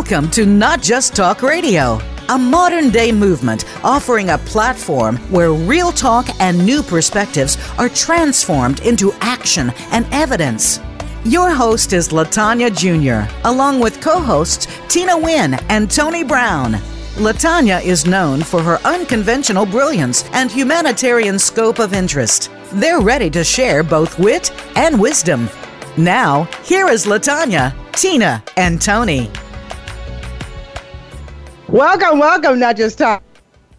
Welcome to Not Just Talk Radio, a modern day movement offering a platform where real talk and new perspectives are transformed into action and evidence. Your host is Latanya Jr., along with co hosts Tina Wynn and Tony Brown. Latanya is known for her unconventional brilliance and humanitarian scope of interest. They're ready to share both wit and wisdom. Now, here is Latanya, Tina, and Tony. Welcome, welcome, not just talk.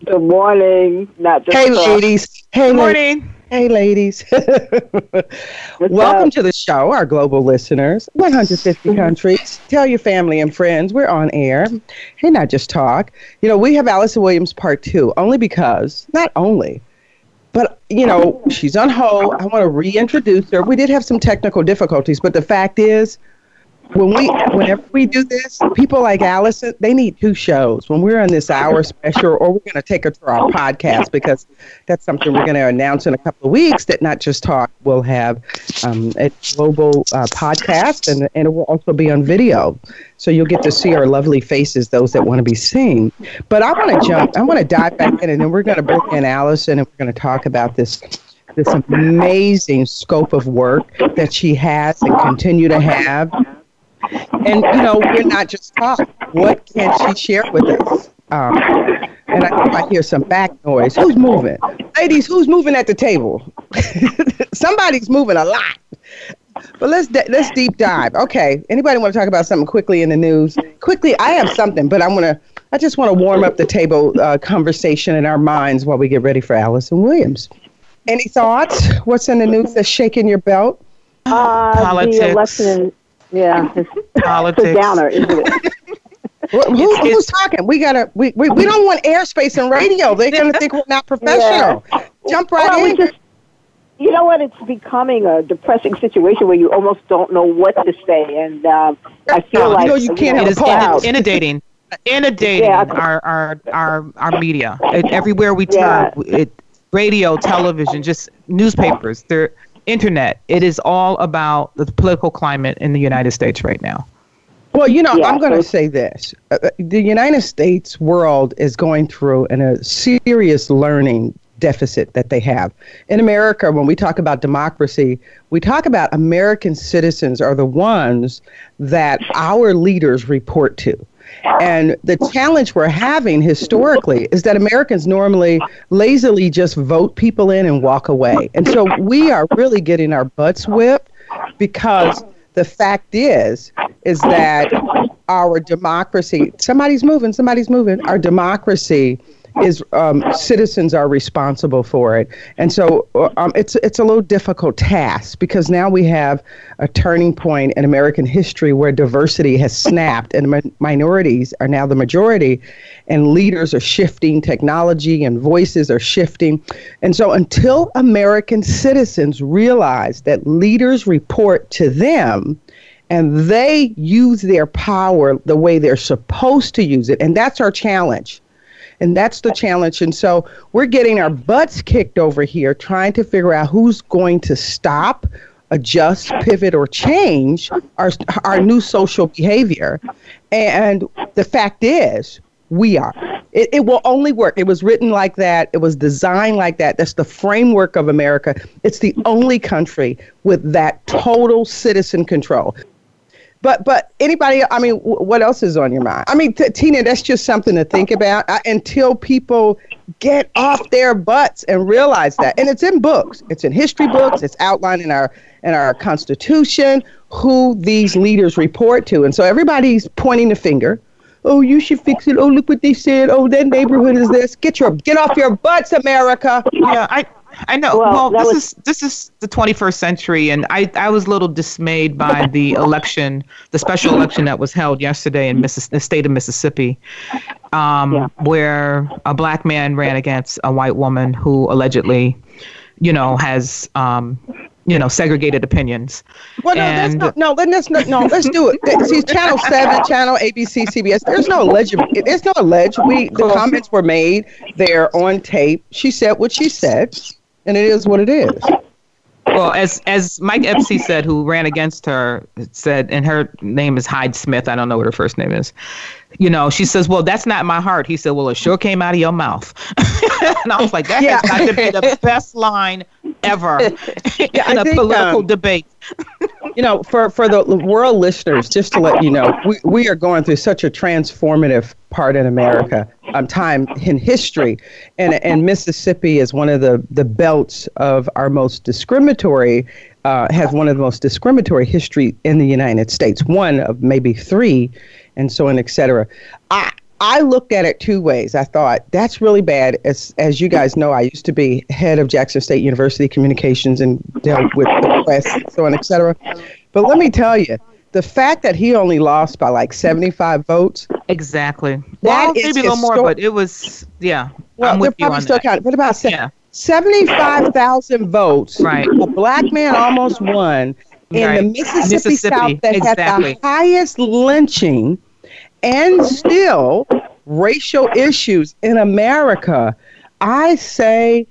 Good morning, not just Hey, talk. ladies. Hey, Good la- morning. Hey, ladies. Welcome up? to the show, our global listeners, 150 countries. Tell your family and friends we're on air. Hey, not just talk. You know, we have Alyson Williams part two, only because, not only, but, you know, she's on hold. I want to reintroduce her. We did have some technical difficulties, but the fact is, when we whenever we do this, people like Alyson, they need two shows. When we're on this hour special, or we're going to take her to our podcast because that's something we're going to announce in a couple of weeks. That not just talk will have um, a global uh, podcast, and and it will also be on video, so you'll get to see our lovely faces, those that want to be seen. But I want to jump. I want to dive back in, and then we're going to bring in Alyson, and we're going to talk about this this amazing scope of work that she has and continue to have. And you know, we're not just talk. What can she share with us? Um, and I, I hear some back noise. Who's moving? Ladies, who's moving at the table? Somebody's moving a lot. But let's de- let's deep dive. Okay. Anybody want to talk about something quickly in the news? Quickly, I have something, but I want to. I just want to warm up the table uh, conversation in our minds while we get ready for Alyson Williams. Any thoughts? What's in the news that's shaking your belt? Uh, Politics. The election, yeah, it's, it's a Politics. downer, isn't it? Wh- Who, who's talking? We gotta. We, we, we don't want airspace in radio. They're gonna think we're not professional. Jump right Well, we in. just, you know what? It's becoming a depressing situation where you almost don't know what to say, and um, I feel You like know you can't know, have It is a inundating, inundating Yeah. our, our our our media. It, everywhere we Yeah. turn, it radio, television, just newspapers, their internet. It is all about the political climate in the United States right now. Well, you know, Yeah, I'm going to say this: uh, uh, the United States world is going through an, a serious learning deficit that they have. In America, when we talk about democracy, we talk about American citizens are the ones that our leaders report to. And the challenge we're having historically is that Americans normally lazily just vote people in and walk away. And so we are really getting our butts whipped because the fact is is that our democracy somebody's moving somebody's moving our democracy is um, citizens are responsible for it. And so uh, um, it's it's a little difficult task because now we have a turning point in american history where diversity has snapped and min- minorities are now the majority and leaders are shifting technology and voices are shifting. And so until american citizens realize that leaders report to them and they use their power the way they're supposed to use it and that's our challenge and that's the challenge. And so we're getting our butts kicked over here trying to figure out who's going to stop adjust pivot or change our our new social behavior. And the fact is we are. It, it will only work. It was written like that. It was designed like that. That's the framework of america. It's the only country with that total citizen control but but anybody, I mean, w- what else is on your mind? I mean, t- Tina, that's just something to think about I, until people get off their butts and realize that. And it's in books. It's in history books. It's outlined in our in our Constitution who these leaders report to. And so everybody's pointing the finger. Oh, you should fix it. Oh, look what they said. Oh, that neighborhood is this. Get your get off your butts, America. Yeah, I I know. Well, Well, this was- is this is the 21st century, and I I was a little dismayed by the election, the special election that was held yesterday in Missis- the state of Mississippi, um, Yeah. where a black man ran against a white woman who allegedly, you know, has um, you know, segregated opinions. Well, no, that's And- not, no, then let's not, no, let's do it. See, Channel Seven, Channel ABC, CBS. There's no alleged. There's no alleged. We the comments were made. They're on tape. She said what she said, and it is what it is. Well, as as Mike Espy said, who ran against her, said, and her name is Hyde Smith. I don't know what her first name is. You know, she says, "Well, that's not my heart." He said, "Well, it sure came out of your mouth." and I was like, "That yeah. has got to be the best line ever in a think, political um, debate." you know, for for the world listeners, just to let you know, we we are going through such a transformative part in America, um, time in history, and and Mississippi is one of the the belts of our most discriminatory. Uh, has one of the most discriminatory history in the United States, one of maybe three and so on, et cetera. I, I looked at it two ways. I thought that's really bad. As as you guys know, I used to be head of Jackson State University communications and dealt with the press so on, et cetera. But let me tell you, the fact that he only lost by like seventy five votes. Exactly. That well, maybe a little more, but it was yeah. Well, they're probably still counting. What about yeah. seventy five thousand votes? Right. A black man almost won in right. the Mississippi, Mississippi, South that exactly. had the highest lynching and still racial issues in America, I say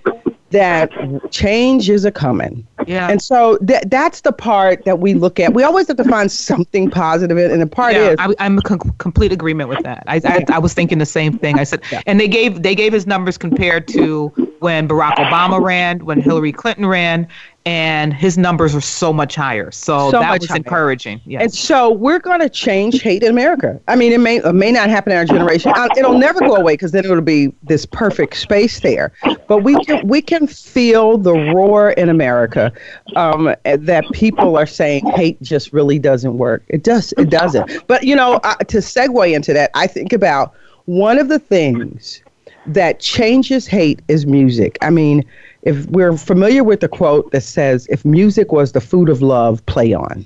that change is a coming. Yeah. And so th- that's the part that we look at. We always have to find something positive in, and the part yeah, is I, am in com- complete agreement with that. I, I, I was thinking the same thing. I said, yeah. and they gave they gave his numbers compared to when Barack Obama ran, when Hillary Clinton ran, and his numbers are so much higher. So, so that was higher. encouraging. Yes. And so we're going to change hate in America. I mean, it may it may not happen in our generation. It'll never go away because then it'll be this perfect space there. But we can we can feel the roar in America um, that people are saying hate just really doesn't work. It does. It doesn't. But you know, uh, to segue into that, I think about one of the things that changes hate is music. I mean if we're familiar with the quote that says, if music was the food of love, play on.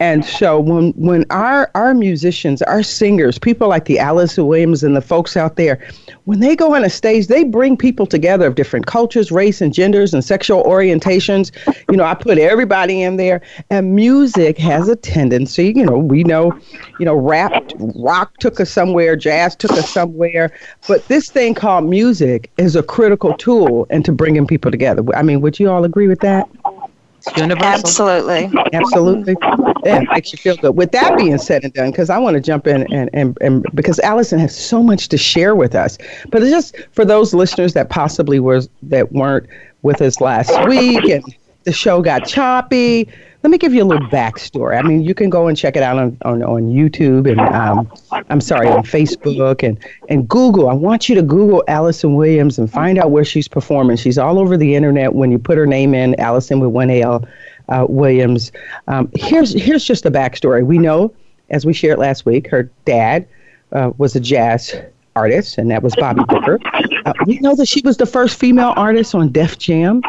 And so when when our our musicians, our singers, people like the Alice Williams and the folks out there, when they go on a stage, they bring people together of different cultures, race and genders and sexual orientations. You know, I put everybody in there. And music has a tendency, you know, we know, you know, rap rock took us somewhere, jazz took us somewhere, but this thing called music is a critical tool into bringing people together. I mean, would you all agree with that? Universal. Absolutely. Absolutely. Yeah, makes you feel good. With that being said and done, because I want to jump in and, and, and because Alyson has so much to share with us. But just for those listeners that possibly was that weren't with us last week and the show got choppy, let me give you a little backstory. I mean, you can go and check it out on, on, on YouTube and um, I'm sorry, on Facebook and, and Google. I want you to Google Alyson Williams and find out where she's performing. She's all over the internet when you put her name in, Alyson with one L uh, Williams. Um, here's, here's just the backstory. We know, as we shared last week, her dad uh, was a jazz artist, and that was Bobby Booker. Uh, we know that she was the first female artist on Def Jam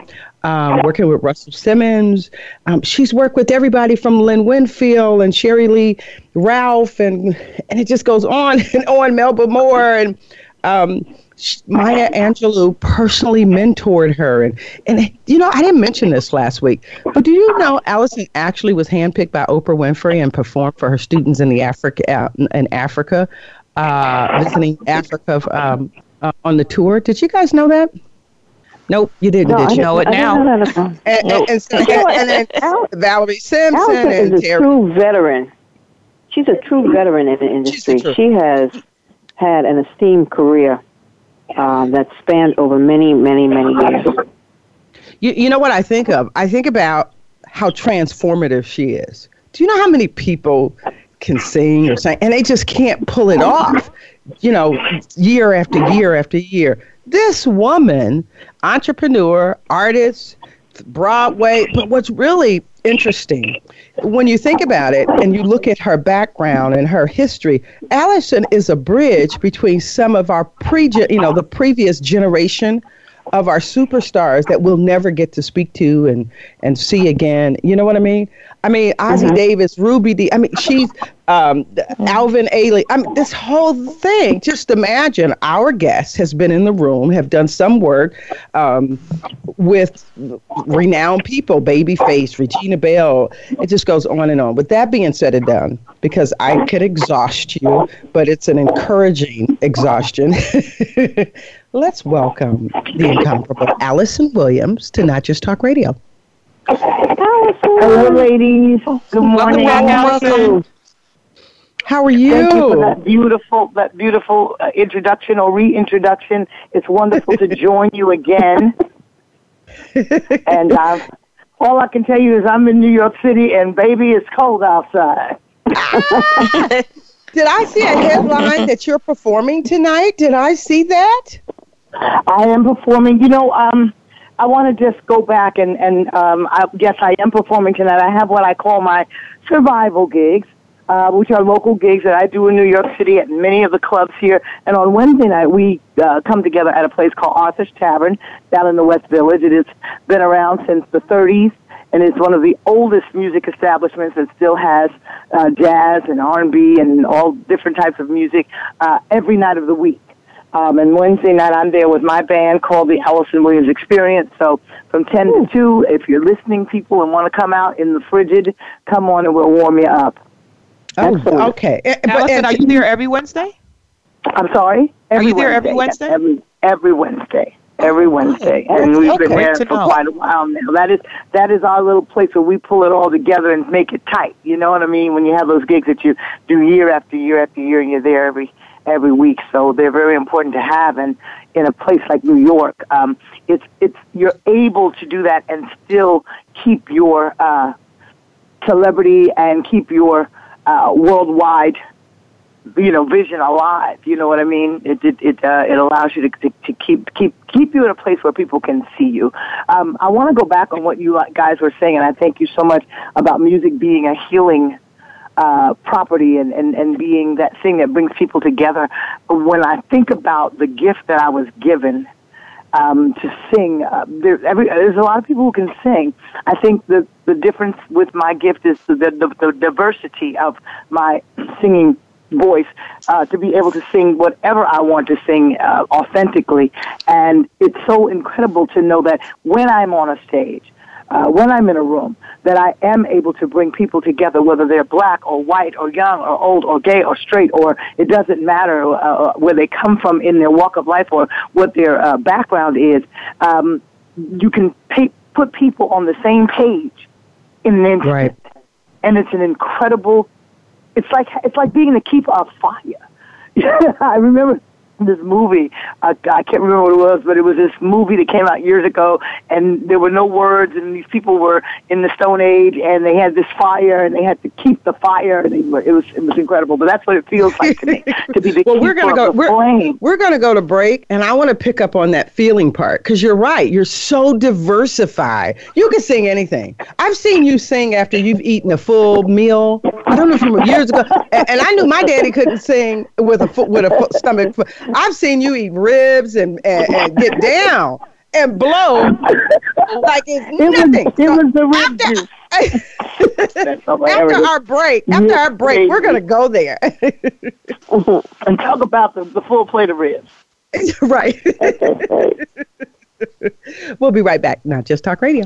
um, working with Russell Simmons. Um, she's worked with everybody from Lynn Whitfield and Sheryl Lee Ralph, and and it just goes on and on. Melba Moore and um, Maya Angelou personally mentored her, and and you know I didn't mention this last week, but do you know Allison actually was handpicked by Oprah Winfrey and performed for her students in the Africa uh, in Africa, uh, visiting Africa um, uh, on the tour. Did you guys know that? Nope, you didn't. No, did you know it now? and, and, and, so, and, and, Valerie Simpson Alyson and is a Terry. true veteran. She's a true veteran in the industry. She has had an esteemed career um, that spanned over many, many, many years. You, you know what I think of? I think about how transformative she is. Do you know how many people can sing or sing and they just can't pull it off? You know, year after year after year this woman, entrepreneur, artist, Broadway, but what's really interesting when you think about it and you look at her background and her history, Alyson is a bridge between some of our pre, you know, the previous generation of our superstars that we'll never get to speak to and and see again. You know what I mean? I mean, Ossie mm-hmm. Davis, Ruby Dee I mean, she's um, Alvin Ailey. I mean, this whole thing. Just imagine our guest has been in the room, have done some work um, with renowned people, Babyface, Regina Belle. It just goes on and on. With that being said and done, because I could exhaust you, but it's an encouraging exhaustion. Let's welcome the incomparable Alyson Williams to Not Just Talk Radio. Hello, ladies. Good morning. Welcome How are you? Thank you for that beautiful, that beautiful uh, introduction or reintroduction. It's wonderful to join you again. and uh, all I can tell you is I'm in New York City, and baby, it's cold outside. Did I see a headline that you're performing tonight? Did I see that? I am performing. You know, um, I want to just go back and and um, I, yes, I am performing tonight. I have what I call my survival gigs, uh, which are local gigs that I do in New York City at many of the clubs here. And on Wednesday night, we uh, come together at a place called Arthur's Tavern down in the West Village. It has been around since the 30s and it's one of the oldest music establishments that still has uh, jazz and R&B and all different types of music uh, every night of the week. Um, and Wednesday night, I'm there with my band called the Alyson Williams Experience. So from 10 Ooh. to 2, if you're listening, people, and want to come out in the frigid, come on and we'll warm you up. Oh, okay. Uh, Alyson, are you there every Wednesday? I'm sorry? Every are you there every Wednesday? Every, every Wednesday every Wednesday, and we've been there for quite a while now. That is that is our little place where we pull it all together and make it tight. You know what I mean? When you have those gigs that you do year after year after year, and you're there every every week, so they're very important to have. And in a place like New York, um, it's it's you're able to do that and still keep your uh, celebrity and keep your uh, worldwide you know vision alive. You know what I mean? It it it, uh, it allows you to, to to keep keep keep you in a place where people can see you. Um, I want to go back on what you guys were saying, and I thank you so much about music being a healing. Uh, property and, and, and being that thing that brings people together. When I think about the gift that I was given um, to sing. Uh, there, every, there's a lot of people who can sing. I think the the difference with my gift is the the, the diversity of my singing voice uh, to be able to sing whatever I want to sing uh, authentically. And it's so incredible to know that when I'm on a stage, uh, when I'm in a room, that I am able to bring people together, whether they're black or white or young or old or gay or straight, or it doesn't matter uh, uh where they come from in their walk of life or what their uh, background is. Um, you can pay, put people on the same page in an instant. Right. And it's an incredible it's like it's like being the keeper of fire. I remember this movie. Uh, I can't remember what it was, but it was this movie that came out years ago, and there were no words, and these people were in the Stone Age, and they had this fire, and they had to keep the fire, and they were, it was it was incredible. But that's what it feels like to me to be the well, we're gonna go, we're, flame. We're going to go to break, and I want to pick up on that feeling part because you're right. You're so diversified. You can sing anything. I've seen you sing after you've eaten a full meal. I don't know from years ago, and, and I knew my daddy couldn't sing with a with a stomach. I've seen you eat ribs and, and, and get down and blow like it's nothing. It was, it was the rib after, juice. after our break, after our break, we're gonna go there and talk about the, the full plate of ribs. right. we'll be right back. Not just talk radio.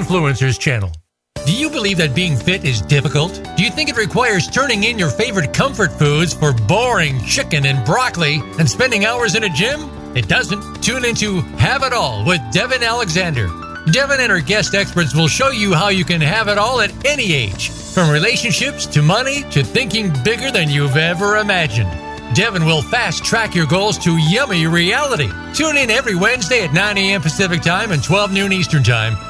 Influencers channel. Do you believe that being fit is difficult? Do you think it requires turning in your favorite comfort foods for boring chicken and broccoli and spending hours in a gym? It doesn't. Tune into Have It All with Devin Alexander. Devin and her guest experts will show you how you can have it all at any age, from relationships to money to thinking bigger than you've ever imagined. Devin will fast track your goals to yummy reality. Tune in every Wednesday at 9 a.m. Pacific Time and 12 noon Eastern Time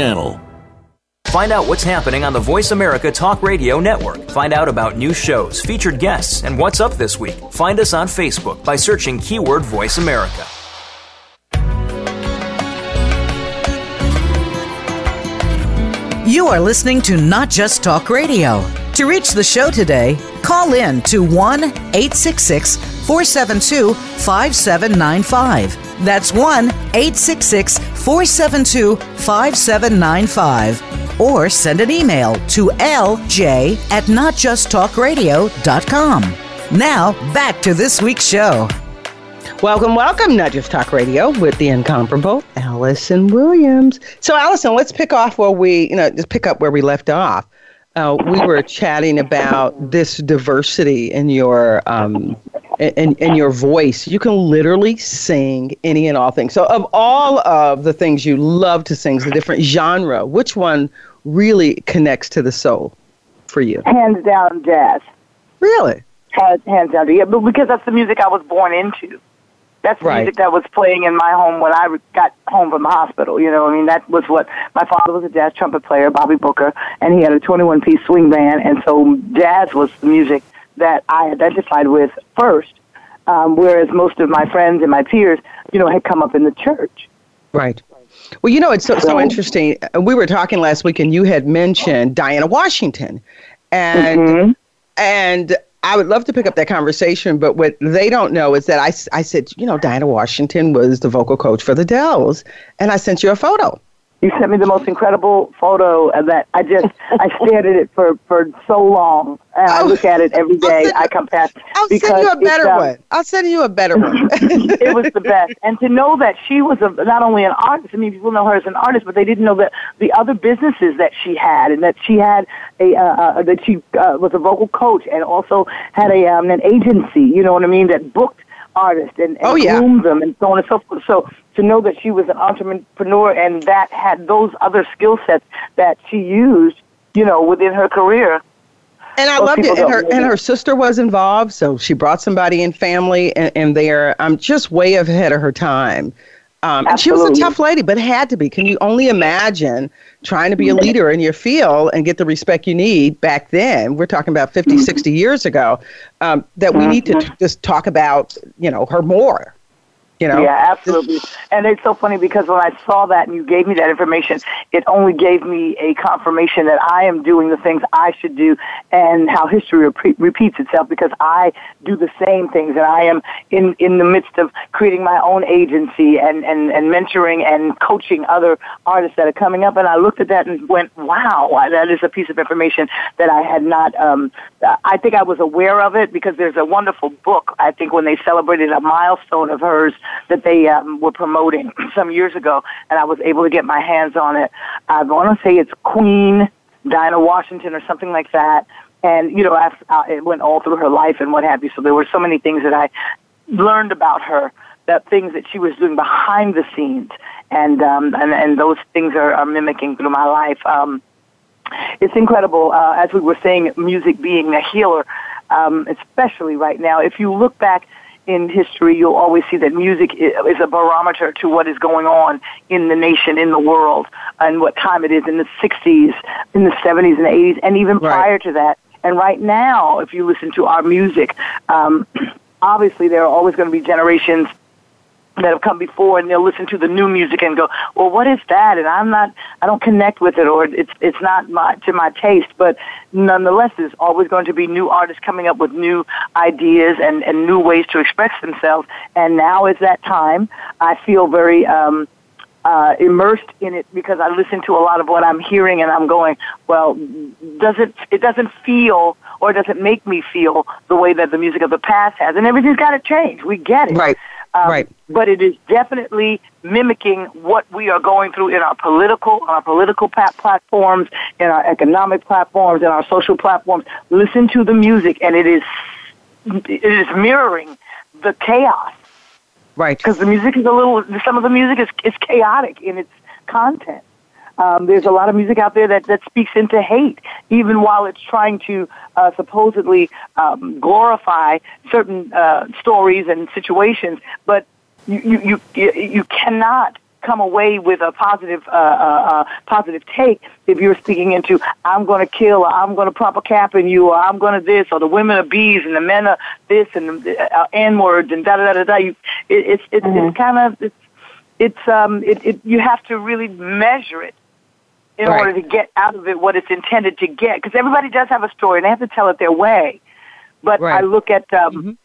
Find out what's happening on the Voice America Talk Radio Network. Find out about new shows, featured guests, and what's up this week. Find us on Facebook by searching keyword Voice America. You are listening to Not Just Talk Radio. To reach the show today, call in to 1 866 472 5795. That's 1 866 472 5795. Or send an email to lj at notjusttalkradio.com. Now, back to this week's show. Welcome, welcome, Not Just Talk Radio with the incomparable Alyson Williams. So, Alyson, let's pick off where we, you know, just pick up where we left off. Uh, we were chatting about this diversity in your um, in, in your voice. You can literally sing any and all things. So, of all of the things you love to sing, the different genre, which one really connects to the soul for you? Hands down, jazz. Really? Hands, hands down, yeah. But because that's the music I was born into. That's the right. music that was playing in my home when I got home from the hospital. You know, I mean, that was what my father was a jazz trumpet player, Bobby Booker, and he had a 21 piece swing band. And so jazz was the music that I identified with first, um, whereas most of my friends and my peers, you know, had come up in the church. Right. Well, you know, it's so, so interesting. We were talking last week, and you had mentioned Dinah Washington, and mm-hmm. and I would love to pick up that conversation, but what they don't know is that I, I said, you know, Dinah Washington was the vocal coach for the Dells, and I sent you a photo. You sent me the most incredible photo of that I just I stared at it for for so long, and I look at it every day. I come past. I'll send you a better um, one. I'll send you a better one. it was the best, and to know that she was a, not only an artist. I mean, people know her as an artist, but they didn't know that the other businesses that she had, and that she had a uh, uh, that she uh, was a vocal coach, and also had a um, an agency. You know what I mean? That booked artists and, and oh, yeah. groomed them and so on and so forth. So to know that she was an entrepreneur and that had those other skill sets that she used, you know, within her career. And I loved it. And her and her sister was involved, so she brought somebody in family, and, and they're um, just way ahead of her time. Um, and she was a tough lady, but had to be. Can you only imagine trying to be a leader in your field and get the respect you need back then? We're talking about 50, mm-hmm. 60 years ago. Um, that we need to t- just talk about, you know, her more. You know? Yeah, absolutely. And it's so funny because when I saw that and you gave me that information, it only gave me a confirmation that I am doing the things I should do and how history repeat, repeats itself because I do the same things and I am in, in the midst of creating my own agency and, and, and mentoring and coaching other artists that are coming up. And I looked at that and went, wow, that is a piece of information that I had not, um, I think I was aware of it because there's a wonderful book, I think, when they celebrated a milestone of hers that they um, were promoting some years ago, and I was able to get my hands on it. I want to say it's Queen Dinah Washington or something like that. And you know, I, it went all through her life and what have you. So there were so many things that I learned about her, that things that she was doing behind the scenes, and um, and and those things are, are mimicking through my life. Um, it's incredible, uh, as we were saying, music being a healer, um, especially right now. If you look back in history, you'll always see that music is a barometer to what is going on in the nation, in the world, and what time it is in the 60s, in the 70s, and the 80s, and even right. prior to that. And right now, if you listen to our music, um, obviously there are always going to be generations that have come before and they'll listen to the new music and go, well, what is that? And I'm not, I don't connect with it or it's, it's not my, to my taste, but nonetheless, there's always going to be new artists coming up with new ideas and, and new ways to express themselves. And now is that time. I feel very, um, uh, immersed in it because I listen to a lot of what I'm hearing and I'm going, well, does it, it doesn't feel or does it make me feel the way that the music of the past has? And everything's got to change. We get it. Right. Um, right. But it is definitely mimicking what we are going through in our political, on our political platforms, in our economic platforms, in our social platforms. Listen to the music, and it is it is mirroring the chaos. Right. Because the music is a little. Some of the music is is chaotic in its content. Um, there's a lot of music out there that, that speaks into hate, even while it's trying to uh, supposedly um, glorify certain uh, stories and situations. But you, you, you, you cannot come away with a positive, uh, uh, uh positive take if you're speaking into I'm going to kill, or I'm going to prop a cap in you, or I'm going to this, or the women are bees and the men are this and uh, N words and da da da da. You, it, it's it's, mm-hmm. it's kind of it's it's um it, it you have to really measure it in right. order to get out of it what it's intended to get. Because everybody does have a story and they have to tell it their way. But right. I look at um,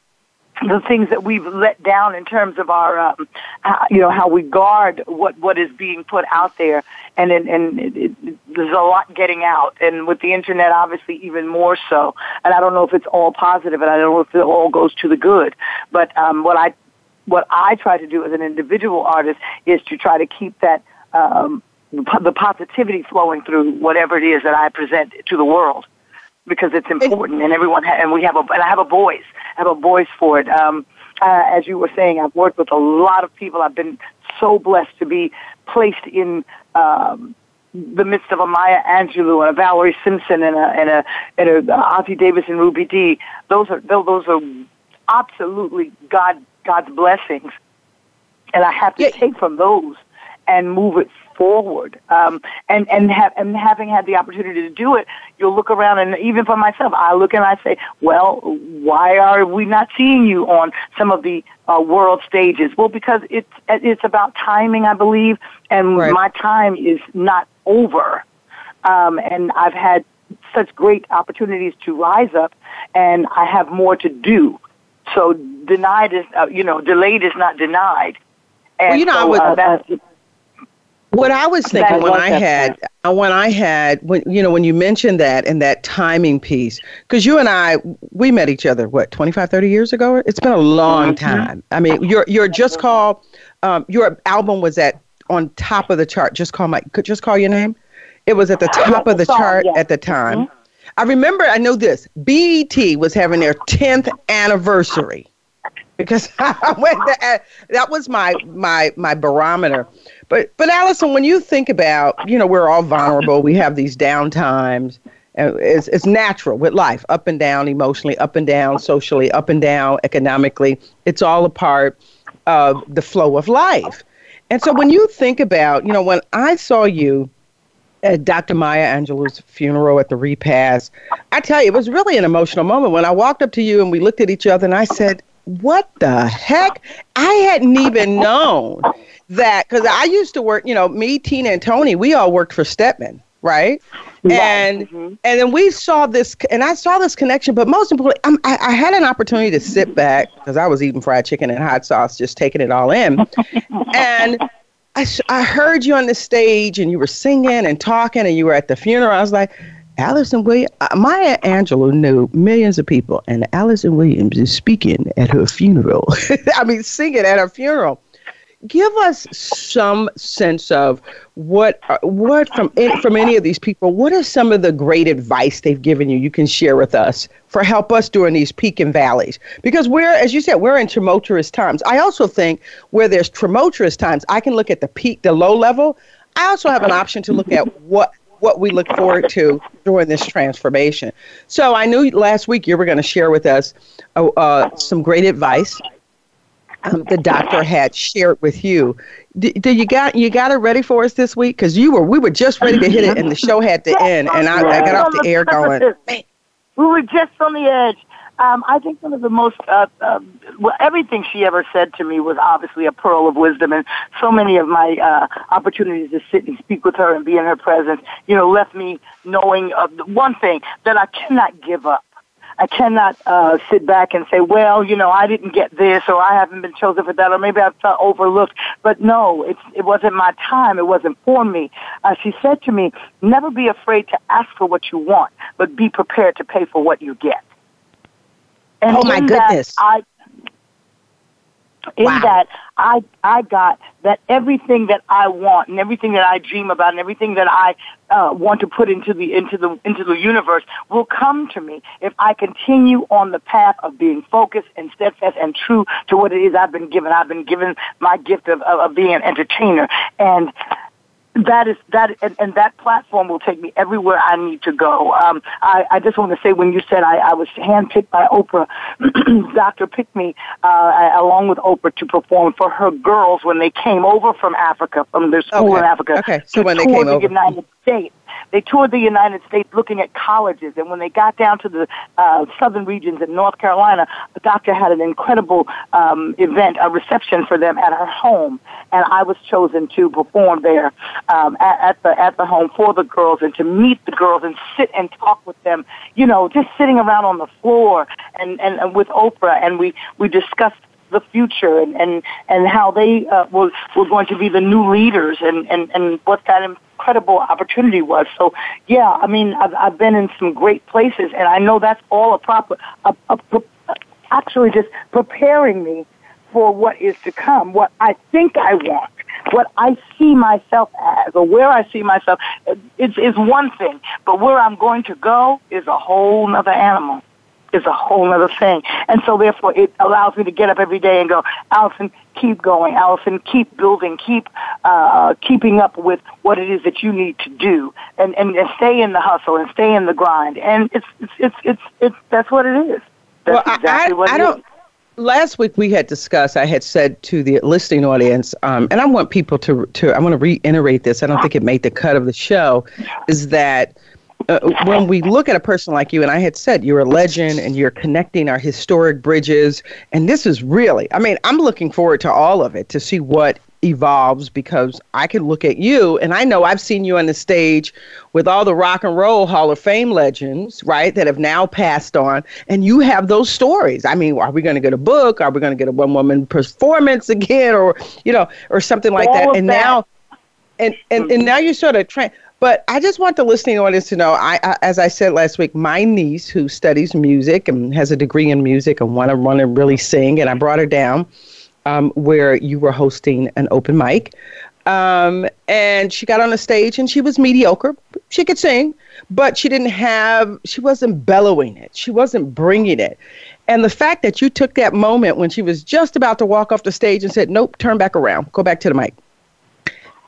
mm-hmm. the things that we've let down in terms of our, um, how, you know, how we guard what what is being put out there, and and, and it, it, there's a lot getting out, and with the internet, obviously, even more so. And I don't know if it's all positive, and I don't know if it all goes to the good. But um, what I what I try to do as an individual artist is to try to keep that um, the positivity flowing through whatever it is that I present to the world because it's important and everyone ha- and we have a and I have a voice. I have a voice for it. Um, uh, as you were saying I've worked with a lot of people. I've been so blessed to be placed in um, the midst of a Maya Angelou and a Valerie Simpson and a and a and a Ossie Davis and Ruby Dee those are those are absolutely God God's blessings. And I have to yeah. take from those and move it forward. Um, and and, have, and having had the opportunity to do it, you'll look around, and even for myself, I look and I say, well, why are we not seeing you on some of the uh, world stages? Well, because it's it's about timing, I believe, and right. my time is not over. Um, and I've had such great opportunities to rise up, and I have more to do. So denied is, uh, you know, delayed is not denied. And well, you know, so, I would, uh, what I was thinking when I had uh, when I had when you know when you mentioned that and that timing piece because you and I we met each other what 25 30 years ago? It's been a long mm-hmm. time. I mean your your just call um, your album was at on top of the chart. Just call my could just call your name? It was at the top of the chart at the time. Mm-hmm. I remember I know this BET was having their 10th anniversary because I went to, that was my my my barometer but but Alyson, when you think about, you know, we're all vulnerable. We have these down times. It's, it's natural with life, up and down emotionally, up and down socially, up and down economically. It's all a part of the flow of life. And so when you think about, you know, when I saw you at Dr. Maya Angelou's funeral at the repast, I tell you, it was really an emotional moment when I walked up to you and we looked at each other and I said, What the heck? I hadn't even known that because I used to work, you know, me, Tina, and Tony, we all worked for Stedman, right? And mm-hmm. and then we saw this, and I saw this connection. But most importantly, I'm, I, I had an opportunity to sit back because I was eating fried chicken and hot sauce, just taking it all in, and. I, I heard you on the stage and you were singing and talking and you were at the funeral. I was like, Alyson Williams, uh, Maya Angelou knew millions of people, and Alyson Williams is speaking at her funeral. I mean, singing at her funeral. Give us some sense of what uh, what from from any of these people what are some of the great advice they've given you you can share with us for help us during these peak and valleys? Because we're as you said we're in tumultuous times. I also think where there's tumultuous times i can look at the peak the low level. I also have an option to look at what what we look forward to during this transformation so i knew last week you were going to share with us uh, uh, some great advice um, the doctor had shared with you. Do, you got you got it ready for us this week? Because you were we were just ready to hit it, and the show had to end, and I, I got off the air going. We were just on the edge. Um, I think one of the most, uh, uh, well, everything she ever said to me was obviously a pearl of wisdom, and so many of my uh, opportunities to sit and speak with her and be in her presence, you know, left me knowing uh, one thing that I cannot give up. I cannot uh, sit back and say, well, you know, I didn't get this, or I haven't been chosen for that, or maybe I felt overlooked. But no, it's, it wasn't my time. It wasn't for me. Uh, she said to me, never be afraid to ask for what you want, but be prepared to pay for what you get. And oh my goodness! I in wow. that I I got that everything that I want and everything that I dream about and everything that I uh, want to put into the into the into the universe will come to me if I continue on the path of being focused and steadfast and true to what it is I've been given. I've been given my gift of, of, of being an entertainer and that is that and, and, that platform will take me everywhere I need to go. Um, I, I, just want to say when you said I, I was handpicked by Oprah, Doctor picked me uh, along with Oprah to perform for her girls when they came over from Africa from their school okay. in Africa. Okay, so when they came the over, United States. They toured the United States looking at colleges, and when they got down to the uh, southern regions in North Carolina, the doctor had an incredible um, event, a reception for them at her home, and I was chosen to perform there um, at, at the at the home for the girls and to meet the girls and sit and talk with them. You know, just sitting around on the floor and and, and with Oprah, and we we discussed the future and and and how they uh, were were going to be the new leaders and and and what that incredible opportunity was. So yeah, I mean I've I've been in some great places and I know that's all a proper a, a, a, actually just preparing me for what is to come, what I think I want. What I see myself as, or where I see myself, is, is one thing, but where I'm going to go is a whole other animal is a whole other thing. And so therefore it allows me to get up every day and go, Alyson, keep going. Alyson, keep building, keep uh, keeping up with what it is that you need to do and, and, and stay in the hustle and stay in the grind. And it's, it's, it's, it's, it's that's what it is. That's well, exactly I, what I it don't, is last week we had discussed i had said to the listening audience um, and i want people to to i want to reiterate this i don't think it made the cut of the show is that uh, when we look at a person like you, and I had said you're a legend and you're connecting our historic bridges, and this is really, I mean, I'm looking forward to all of it to see what evolves because I can look at you and I know I've seen you on the stage with all the rock and roll Hall of Fame legends, right, that have now passed on, and you have those stories. I mean, are we going to get a book? Are we going to get a one woman performance again, or you know, or something like all that? And that. now, and and and now you're sort of trying. But I just want the listening audience to know, I, I, as I said last week, my niece who studies music and has a degree in music and want to want to really sing, and I brought her down um, where you were hosting an open mic, um, and she got on the stage and she was mediocre. She could sing, but she didn't have, she wasn't bellowing it, she wasn't bringing it. And the fact that you took that moment when she was just about to walk off the stage and said, "Nope, turn back around, go back to the mic,"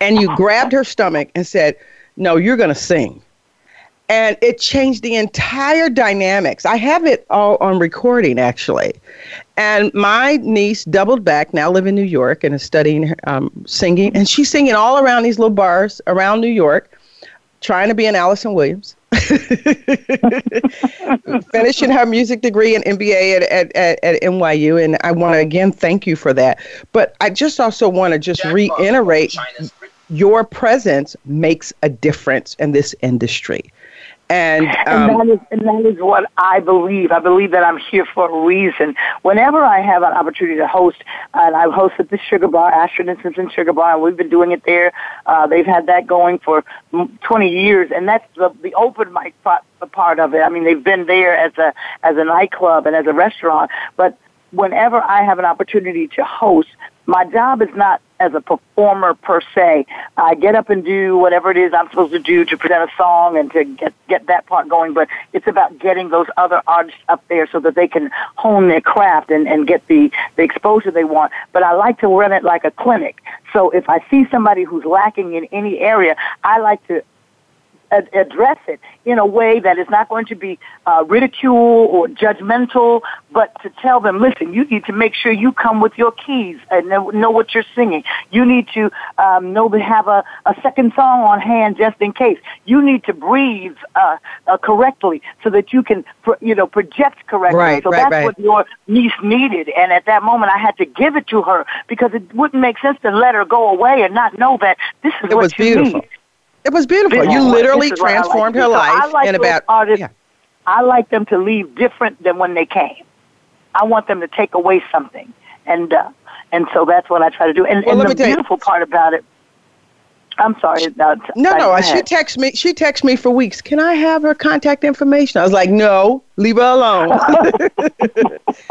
and you grabbed her stomach and said no, you're going to sing. And it changed the entire dynamics. I have it all on recording, actually. And my niece doubled back, now live in New York and is studying um, singing. And she's singing all around these little bars around New York, trying to be an Alyson Williams. finishing her music degree and MBA at, at, at, at NYU. And I want to again thank you for that. But I just also want to just reiterate your presence makes a difference in this industry. And, um, and, that is, and that is what I believe. I believe that I'm here for a reason. Whenever I have an opportunity to host, and I've hosted the Sugar Bar, Ashford and Simpson Sugar Bar, and we've been doing it there. Uh, they've had that going for 20 years, and that's the, the open mic part, the part of it. I mean, they've been there as a as a nightclub and as a restaurant, but whenever I have an opportunity to host, my job is not as a performer per se. I get up and do whatever it is I'm supposed to do to present a song and to get get that part going, but it's about getting those other artists up there so that they can hone their craft and, and get the, the exposure they want. But I like to run it like a clinic. So if I see somebody who's lacking in any area, I like to ad- address it in a way that is not going to be uh, ridicule or judgmental, but to tell them, listen, you need to make sure you come with your keys and know, know what you're singing. You need to um, know to have a, a second song on hand just in case. You need to breathe uh, uh, correctly so that you can, pr- you know, project correctly. Right, so right, that's right. what your niece needed, and at that moment, I had to give it to her because it wouldn't make sense to let her go away and not know that this is it what was you beautiful. need. It was beautiful. You literally transformed like her life like in about. Artists, yeah. I like them to leave different than when they came. I want them to take away something, and uh, and so that's what I try to do. And, Well, and the tell you- beautiful part about it. I'm sorry. no, no. She texted me. She texted me for weeks. Can I have her contact information? I was like, no, leave her alone.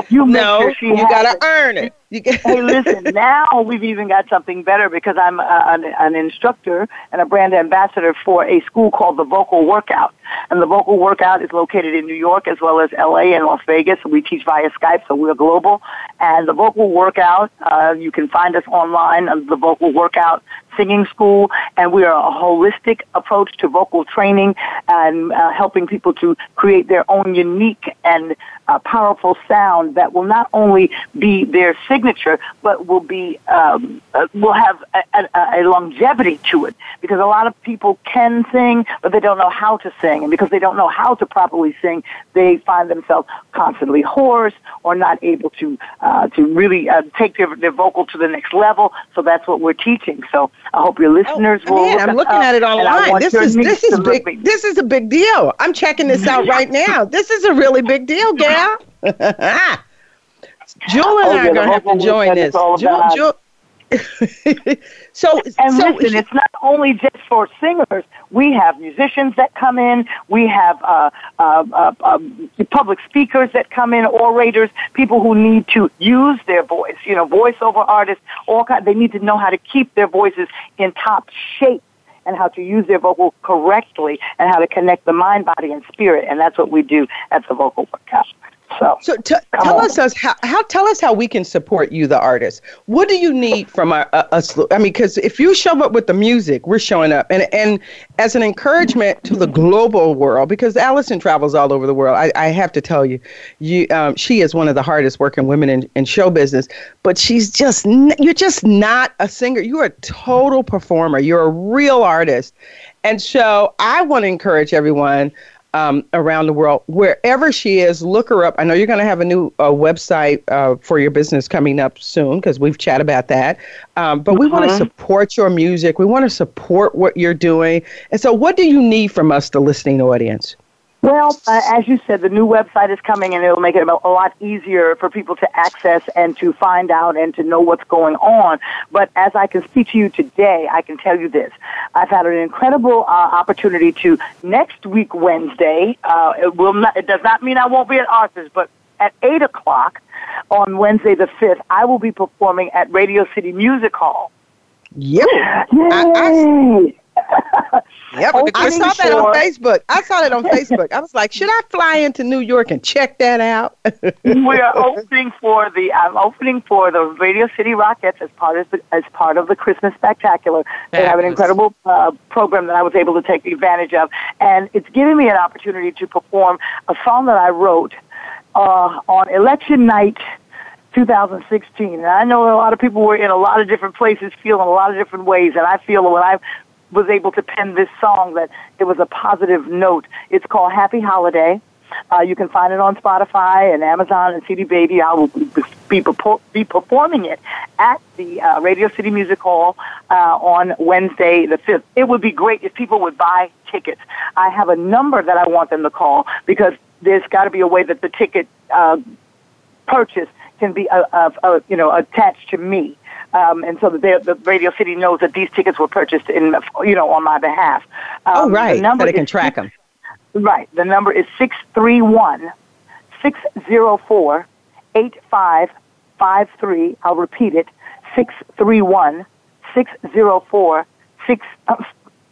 you no, sure you gotta earn it. You get hey, listen. Now we've even got something better because I'm a, an, an instructor and a brand ambassador for a school called the Vocal Workout, and the Vocal Workout is located in New York as well as L.A. and Las Vegas. We teach via Skype, so we're global. And the Vocal Workout, uh, you can find us online on the Vocal Workout singing school, and we are a holistic approach to vocal training and uh, helping people to create their own unique and uh, powerful sound that will not only be their signature, but will be um, uh, will have a, a, a longevity to it. Because a lot of people can sing, but they don't know how to sing, and because they don't know how to properly sing, they find themselves constantly hoarse or not able to uh, to really uh, take their their vocal to the next level. So that's what we're teaching. So I hope your listeners oh, will. Man, I'm looking at it online. This is this is big. This is a big deal. I'm checking this out right now. This is a really big deal, gal. Jewel and oh, I are going to have to join this. Jewel, Jewel, so and so listen, it's not only just for singers. We have musicians that come in. We have uh, uh, uh, um, public speakers that come in, orators, people who need to use their voice. You know, voiceover artists. All kind, they need to know how to keep their voices in top shape and how to use their vocal correctly and how to connect the mind, body, and spirit. And that's what we do at the Vocal Workout. So, so t- tell on. us, us how, how tell us how we can support you, the artist. What do you need from us? I mean, because if you show up with the music, we're showing up, and and as an encouragement to the global world, because Alyson travels all over the world. I, I have to tell you, you um, she is one of the hardest working women in, in show business. But she's just you're just not a singer. You're a total performer. You're a real artist, and so I want to encourage everyone um, around the world. Wherever she is, look her up. I know you're going to have a new uh, website uh, for your business coming up soon because we've chatted about that. Um, but we want to uh-huh. support your music. We want to support what you're doing. And so, what do you need from us, the listening audience? Well, uh, as you said, the new website is coming and it'll make it a lot easier for people to access and to find out and to know what's going on. But as I can speak to you today, I can tell you this. I've had an incredible uh, opportunity to next week, Wednesday, uh, it will not, it does not mean I won't be at Arthur's, but at 8 o'clock on Wednesday the 5th, I will be performing at Radio City Music Hall. Yep. Yay! I, I, yep, I saw that on Facebook. I saw that on Facebook. I was like, should I fly into New York and check that out? we are opening for the I'm opening for the Radio City Rockettes as part of the, as part of the Christmas Spectacular. They have an incredible uh, program that I was able to take advantage of, and it's giving me an opportunity to perform a song that I wrote uh, on election night 2016. And I know a lot of people were in a lot of different places, feeling a lot of different ways. And I feel when I was able to pen this song that it was a positive note. It's called Happy Holiday. Uh, you can find it on Spotify and Amazon and CD Baby. I will be, be performing it at the uh, Radio City Music Hall uh, on Wednesday the 5th. It would be great if people would buy tickets. I have a number that I want them to call because there's got to be a way that the ticket uh, purchase can be uh, uh, you know attached to me. Um, and so the, the Radio City knows that these tickets were purchased in, you know, on my behalf. Um, oh, right. so they can track them. Right. The number is 631 604 8553. I'll repeat it 631 604 6. Uh,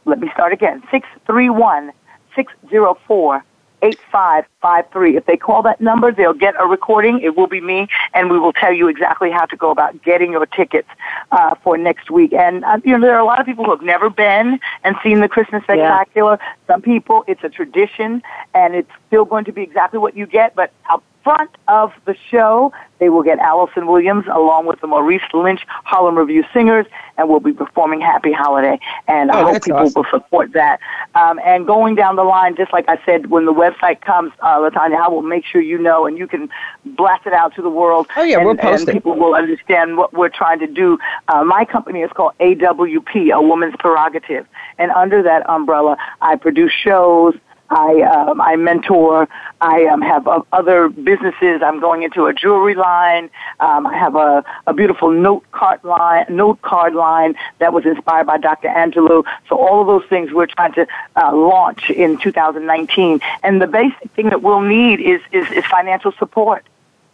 let me start again 631 604 8553. If they call that number, they'll get a recording. It will be me, and we will tell you exactly how to go about getting your tickets uh, for next week. And, uh, you know, there are a lot of people who have never been and seen the Christmas Spectacular. Yeah. Some people, it's a tradition, and it's still going to be exactly what you get, but up front of the show, they will get Alyson Williams along with the Maurice Lynch Harlem Review Singers, and we'll be performing Happy Holiday. And oh, I hope people awesome. will support that. Um, and going down the line, just like I said, when the website comes, uh, Latanya, I will make sure you know, and you can blast it out to the world. Oh yeah, and, we'll post and people will understand what we're trying to do. Uh, my company is called AWP, A Woman's Prerogative, and under that umbrella, I produce shows I um, I mentor. I um, have uh, other businesses. I'm going into a jewelry line. Um, I have a, a beautiful note card line, note card line that was inspired by Dr. Angelou. So all of those things we're trying to uh, launch in 2019. And the basic thing that we'll need is is, is financial support.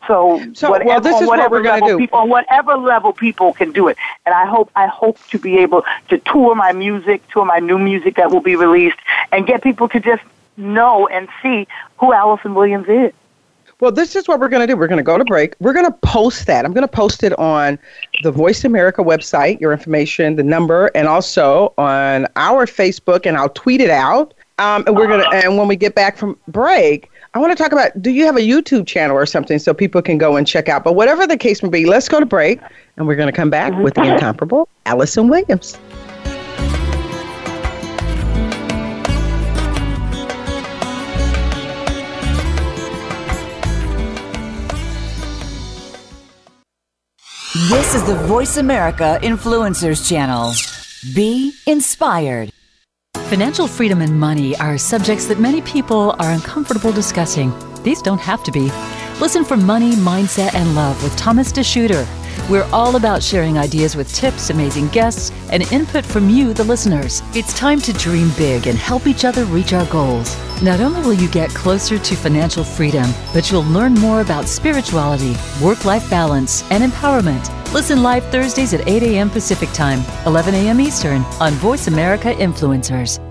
So, so whatever, well, this is what we're going to do. People, on whatever level people can do it, and I hope I hope to be able to tour my music, tour my new music that will be released, and get people to just know and see who Alyson Williams is. Well, this is what we're going to do. We're going to go to break. We're going to post that. I'm going to post it on the Voice America website, your information, the number, and also on our Facebook, and I'll tweet it out. Um, and we're gonna, and when we get back from break, I want to talk about. Do you have a YouTube channel or something so people can go and check out? But whatever the case may be, let's go to break, and we're going to come back with the incomparable Alyson Williams. This is the Voice America Influencers Channel. Be inspired. Financial freedom and money are subjects that many people are uncomfortable discussing. These don't have to be. Listen for Money, Mindset, and Love with Thomas DeShooter we're all about sharing ideas with tips, amazing guests, and input from you, the listeners. It's time to dream big and help each other reach our goals. Not only will you get closer to financial freedom, but you'll learn more about spirituality, work life balance, and empowerment. Listen live Thursdays at 8 a.m. Pacific Time, 11 a.m. Eastern on Voice America Influencers.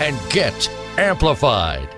and get amplified.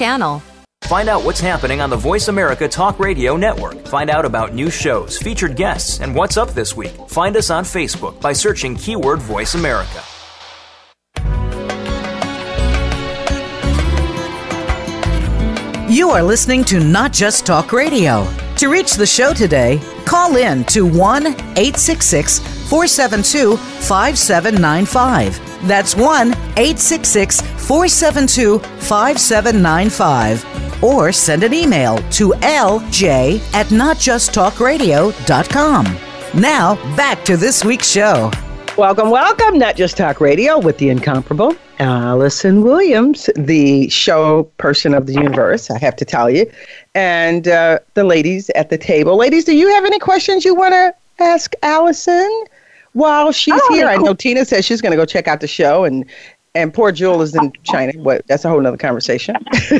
channel. Find out what's happening on the Voice America Talk Radio Network. Find out about new shows, featured guests, and what's up this week. Find us on Facebook by searching keyword Voice America. You are listening to Not Just Talk Radio. To reach the show today, call in to 1 866 472 5795. That's 1 866 472 5795. Or send an email to lj at notjusttalkradio.com. Now, back to this week's show. Welcome, welcome, Not Just Talk Radio with the incomparable Alyson Williams, the show person of the universe, I have to tell you, and uh, the ladies at the table. Ladies, do you have any questions you want to ask Alyson? While she's oh, here. I know Tina says she's going to go check out the show, and and poor Jewel is in China. What? That's a whole other conversation.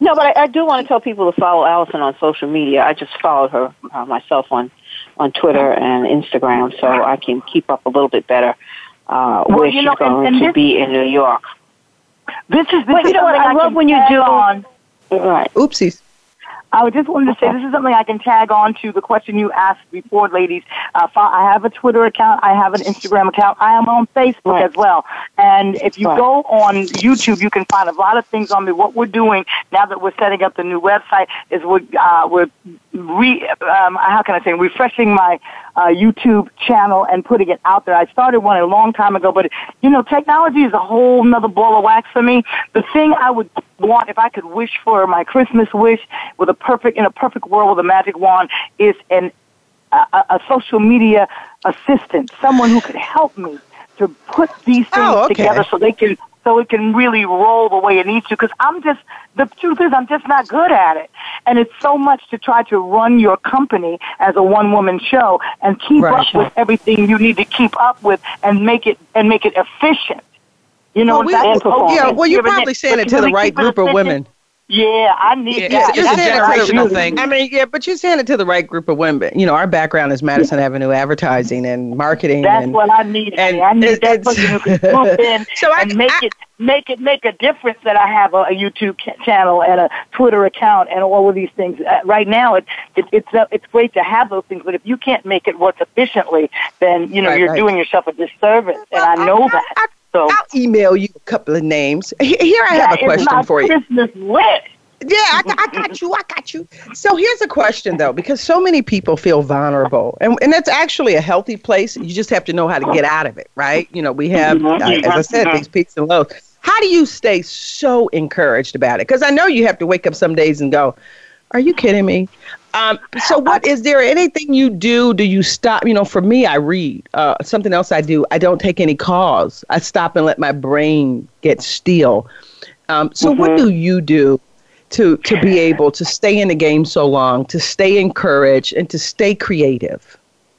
no, but I, I, do want to tell people to follow Alyson on social media. I just followed her uh, myself on on Twitter and Instagram, so I can keep up a little bit better uh, well, where she's know, going and, and to this, be in New York. This is this but is you know what I, I love when you do. On. Right. Oopsies. I just wanted to say this is something I can tag on to the question you asked before, ladies. Uh, I have a Twitter account. I have an Instagram account. I am on Facebook right. as well. And if you right. go on YouTube, you can find a lot of things on me. What we're doing now that we're setting up the new website is we're, uh, we're re, um, how can I say, refreshing my uh, YouTube channel and putting it out there. I started one a long time ago, but you know, technology is a whole nother ball of wax for me. The thing I would want, if I could wish for my Christmas wish with a perfect, in a perfect world with a magic wand, is an a, a social media assistant, someone who could help me to put these things oh, okay. together so they can so it can really roll the way it needs to. Because I'm just, the truth is, I'm just not good at it. And it's so much to try to run your company as a one woman show and keep right. up with everything you need to keep up with and make it, and make it efficient. You know, well, we, oh, yeah. Well, you're probably saying it to the right group of women. Yeah, I need yeah, that. It's, it's a generational thing. I mean, yeah, but you're saying it to the right group of women. You know, our background is Madison yeah. Avenue advertising and marketing. That's and, what I need. And I need that person who can swoop in so and make I, it make it make a difference that I have a, a YouTube channel and a Twitter account and all of these things. Uh, right now, it, it it's uh, it's great to have those things, but if you can't make it work efficiently, then you know right, you're right. doing yourself a disservice, and well, I know I, that. So I'll email you a couple of names. Here I have a question for you. Christmas list. Yeah, I, I, got you. I got you. So here's a question though, because so many people feel vulnerable, and and that's actually a healthy place. You just have to know how to get out of it, right? You know, we have, uh, as I said, these peaks and lows. How do you stay so encouraged about it? Because I know you have to wake up some days and go, "Are you kidding me?" Um, so what is there anything you do? Do you stop? You know, for me, I read. Uh, something else I do. I don't take any calls. I stop and let my brain get still. Um, so mm-hmm. what do you do to to be able to stay in the game so long, to stay encouraged, and to stay creative?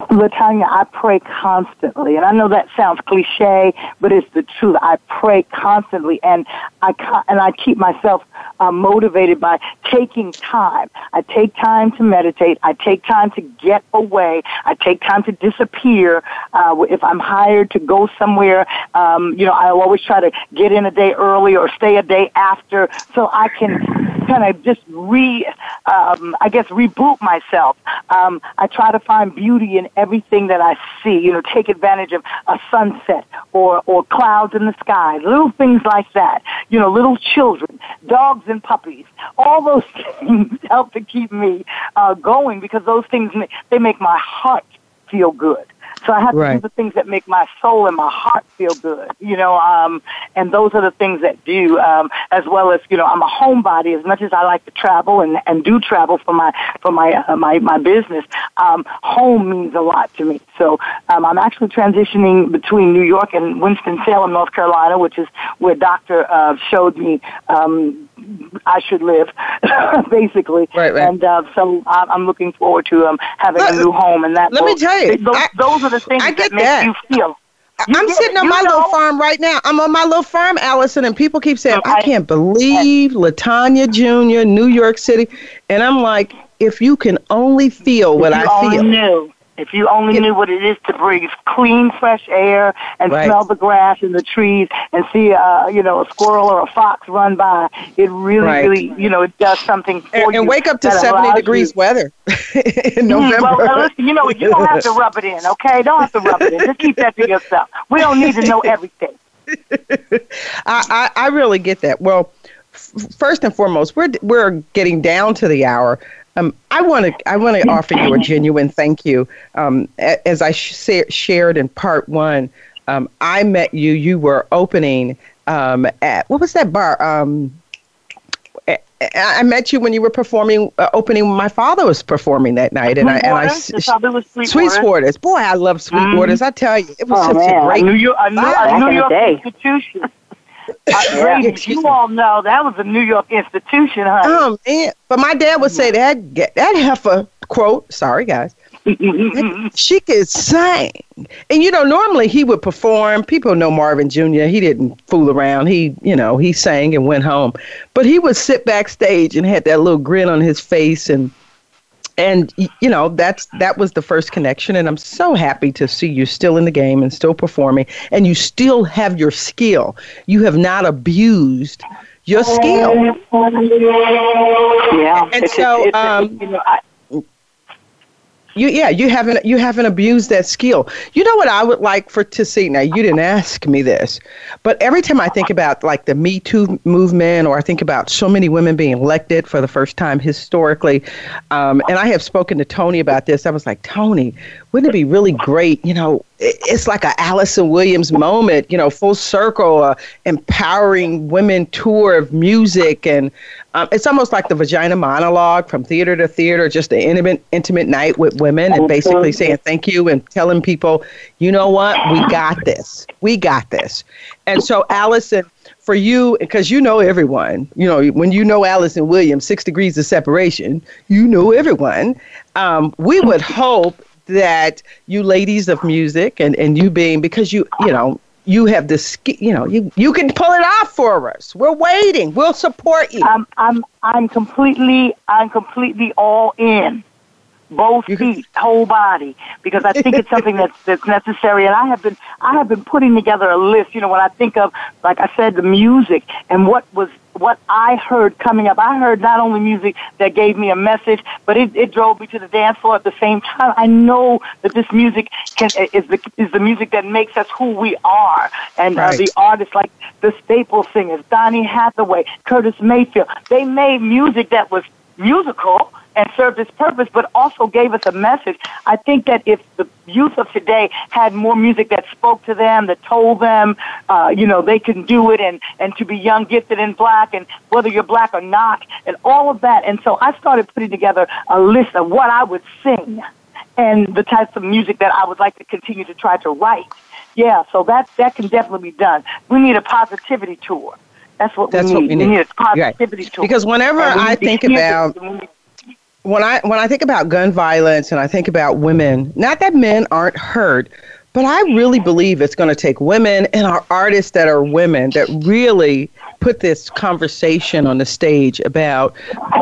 Latanya, I pray constantly, and I know that sounds cliche, but it's the truth. I pray constantly, and I and I keep myself uh, motivated by taking time. I take time to meditate. I take time to get away. I take time to disappear. Uh, if I'm hired to go somewhere, um, you know, I'll always try to get in a day early or stay a day after, so I can kind of just re, um, I guess, reboot myself. Um, I try to find beauty in everything that I see. You know, take advantage of a sunset or or clouds in the sky, little things like that. You know, little children, dogs and puppies. All those things help to keep me uh, going because those things they make my heart feel good. So I have right. to do the things that make my soul and my heart feel good, you know, um, and those are the things that do, um, as well as, you know, I'm a homebody as much as I like to travel and, and do travel for my, for my, uh, my, my business. Um, home means a lot to me. So, um, I'm actually transitioning between New York and Winston-Salem, North Carolina, which is where Doctor, uh, showed me, um, I should live, basically. Right, right. And uh, so I'm looking forward to um, having let, a new home. And that let will, me tell you, those, I, those are the things I get that make that. you feel. You I'm sitting on my know. little farm right now. I'm on my little farm, Alyson, and people keep saying, I, I can't believe Latanya Jr., New York City. And I'm like, if you can only feel what I feel. Knew. If you only knew what it is to breathe clean, fresh air and right. smell the grass and the trees and see, uh, you know, a squirrel or a fox run by, it really, right. really, you know, it does something for and, you. And wake up to 70 degrees you. weather in November. Mm, well, listen, you know, you don't have to rub it in, okay? Don't have to rub it in. Just keep that to yourself. We don't need to know everything. I, I, I really get that. Well, f- first and foremost, we're we're getting down to the hour. Um, I want to I want to offer you a genuine thank you. Um, as I sh- shared in part one, um, I met you. You were opening um, at what was that bar? Um, I met you when you were performing, uh, opening. My father was performing that night, and I and I Sweet, Sweet Waters. Boy, I love Sweet mm-hmm. Waters. I tell you, it was oh, such man. a great. New York, a New, a New York institution. Uh, you all know that was a New York institution, honey. Oh man! But my dad would say that that heifer quote. Sorry, guys. she could sing, and you know, normally he would perform. People know Marvin Jr. He didn't fool around. He, you know, he sang and went home, but he would sit backstage and had that little grin on his face and and you know that's that was the first connection and i'm so happy to see you still in the game and still performing and you still have your skill. You have not abused your skill. yeah. And so it's, um, you know, I, you yeah you haven't you haven't abused that skill. You know what i would like for to see? Now you didn't ask me this but every time i think about like the me too movement or i think about so many women being elected for the first time historically um, and i have spoken to tony about this i was like tony wouldn't it be really great you know it's like a Alyson Williams moment, you know, full circle, uh, empowering women tour of music, and um, it's almost like the vagina monologue from theater to theater, just an intimate, intimate night with women, and basically saying thank you and telling people, you know what, we got this, we got this, and so Alyson. For you, because you know everyone, you know, when you know Alyson Williams, six degrees of separation, you know everyone. Um, we would hope that you ladies of music and, and you being because you you know you have this, you know, you, you can pull it off for us. We're waiting. We'll support you. I'm, I'm, I'm completely, I'm completely all in. Both feet, whole body, because I think it's something that's that's necessary. And I have been, I have been putting together a list. You know, when I think of, like I said, the music and what was what I heard coming up. I heard not only music that gave me a message, but it, it drove me to the dance floor at the same time. I know that this music can, is the is the music that makes us who we are, and right. uh, the artists like the staple singers, Donny Hathaway, Curtis Mayfield, they made music that was musical and served its purpose, but also gave us a message. I think that if the youth of today had more music that spoke to them, that told them, uh, you know, they can do it, and and to be young, gifted, and black, and whether you're black or not, and all of that. And so I started putting together a list of what I would sing, and the types of music that I would like to continue to try to write. Yeah, so that that can definitely be done. We need a positivity tour. That's what That's we need. What we, need. we need a positivity right. tour. Because whenever I think about when I when I think about gun violence and I think about women, not that men aren't hurt, but I really believe it's going to take women and our artists that are women that really put this conversation on the stage about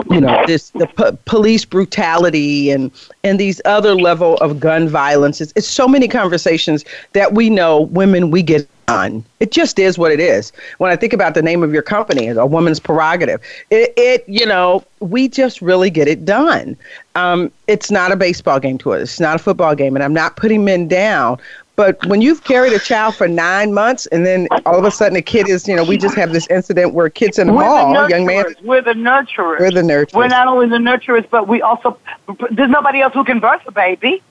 you know this the police brutality and and these other level of gun violence. It's, it's so many conversations that we know women we get on. It just is what it is. When I think about the name of your company, a woman's prerogative, it, it you know, we just really get it done. Um, it's not a baseball game to us. It's not a football game, and I'm not putting men down. But when you've carried a child for nine months, and then all of a sudden a kid is, you know, we just have this incident where kids in the we're mall, the young man. We're the nurturers. We're the nurturers. We're not only the nurturers, but we also, there's nobody else who can birth a baby.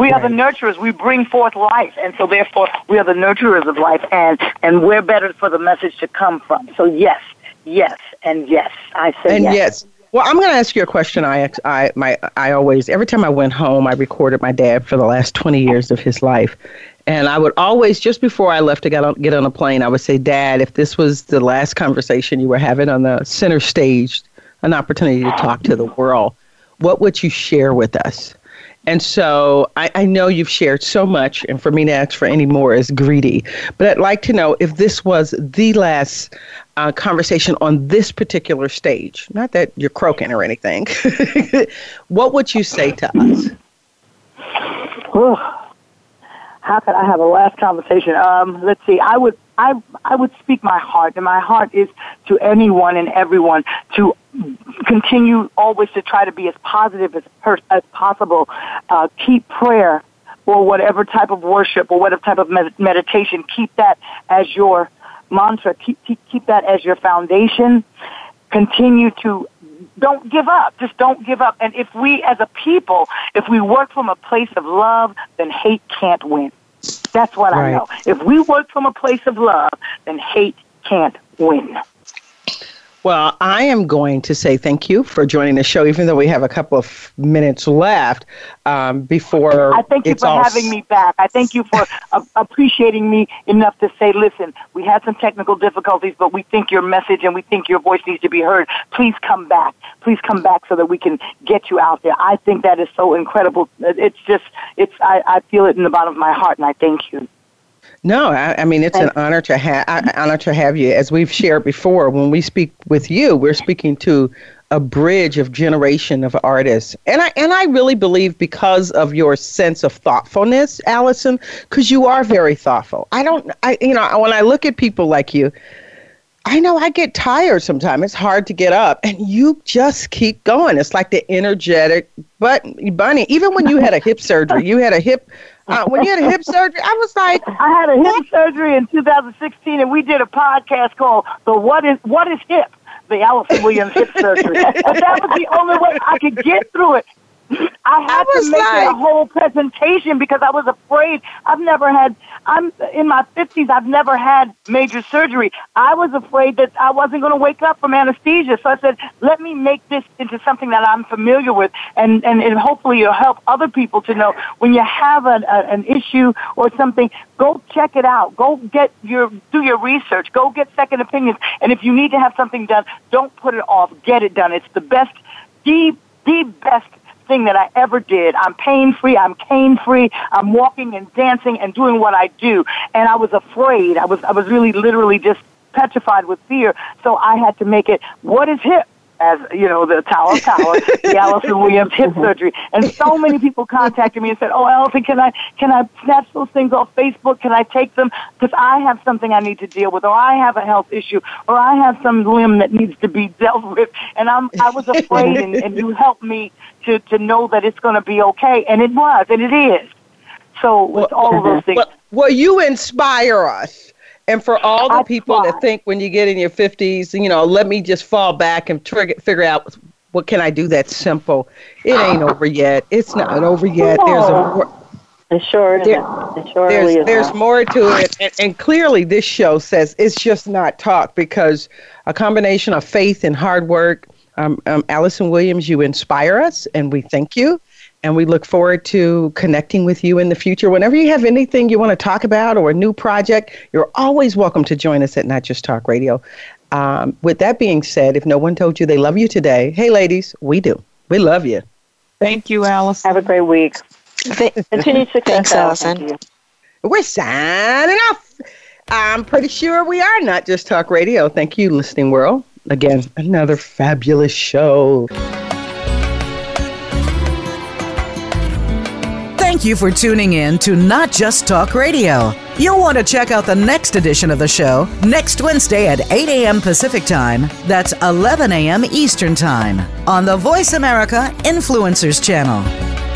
We are the nurturers. We bring forth life, and so therefore we are the nurturers of life, and and we're better for the message to come from. So yes, yes, and yes, I say and yes. yes. Well, I'm going to ask you a question. I, I, my, I always, every time I went home, I recorded my dad for the last 20 years of his life. And I would always, just before I left to get on, get on a plane, I would say, Dad, if this was the last conversation you were having on the center stage, an opportunity to talk to the world, what would you share with us? And so I, I, know you've shared so much, and for me to ask for any more is greedy. But I'd like to know if this was the last uh, conversation on this particular stage, not that you're croaking or anything, what would you say to us? How could I have a last conversation? Um, let's see. I would I I would speak my heart, and my heart is to anyone and everyone to continue always to try to be as positive as as possible. Uh, keep prayer or whatever type of worship or whatever type of med- meditation. Keep that as your mantra. Keep, keep keep that as your foundation. Continue to don't give up. Just don't give up. And if we as a people, if we work from a place of love, then hate can't win. That's what right. I know. If we work from a place of love, then hate can't win. Well, I am going to say thank you for joining the show, even though we have a couple of minutes left um, before. I thank you for having me back. I thank you for uh, appreciating me enough to say, listen, we had some technical difficulties, but we think your message and we think your voice needs to be heard. Please come back. Please come back so that we can get you out there. I think that is so incredible. It's just, it's. I, I feel it in the bottom of my heart, and I thank you. No, I, I mean it's an honor to have honor to have you. As we've shared before, when we speak with you, we're speaking to a bridge of generation of artists, and I and I really believe because of your sense of thoughtfulness, Alyson, because you are very thoughtful. I don't, I you know, when I look at people like you. I know I get tired sometimes. It's hard to get up, and you just keep going. It's like the energetic but bunny. Even when you had a hip surgery, you had a hip uh, when you had a hip surgery, I was like, I had a hip what? surgery in 2016, and we did a podcast called "The What Is What Is Hip." The Alyson Williams hip surgery, and that was the only way I could get through it. I had I to make like, a whole presentation because I was afraid. I've never had. I'm in my fifties. I've never had major surgery. I was afraid that I wasn't going to wake up from anesthesia. So I said, "Let me make this into something that I'm familiar with, and and, and hopefully it'll help other people to know when you have an a, an issue or something. Go check it out. Go get your do your research. Go get second opinions. And if you need to have something done, don't put it off. Get it done. It's the best, the the best thing that I ever did. I'm pain free. I'm cane free. I'm walking and dancing and doing what I do. And I was afraid. I was, I was really literally just petrified with fear. So I had to make it, what is hip? as you know the Tower of Power, the Alyson Williams hip uh-huh. surgery, and so many people contacted me and said, "Oh, Alyson, can I can I snatch those things off Facebook? Can I take them because I have something I need to deal with, or I have a health issue, or I have some limb that needs to be dealt with?" And I'm I was afraid, and, and you helped me to to know that it's going to be okay, and it was, and it is. So with all of those things. Well, well, you inspire us. And for all the I people try. that think when you get in your 50s, you know, let me just fall back and trigger, figure out what can I do that's simple. It ain't over yet. It's not over yet. There's a more, it sure there, it sure there's, is there's more to it. And, and clearly, this show says it's just not talk because a combination of faith and hard work. Um, um, Alyson Williams, you inspire us, and we thank you. And we look forward to connecting with you in the future. Whenever you have anything you want to talk about or a new project, you're always welcome to join us at Not Just Talk Radio. Um, with that being said, if no one told you they love you today, hey, ladies, we do. We love you. Thank you, Alice. Have a great week. Continue success, Thanks, Alyson. We're signing off. I'm pretty sure we are Not Just Talk Radio. Thank you, listening world. Again, another fabulous show. Thank you for tuning in to Not Just Talk Radio. You'll want to check out the next edition of the show next Wednesday at 8 a.m. Pacific Time. That's 11 a.m. Eastern Time on the Voice America Influencers Channel.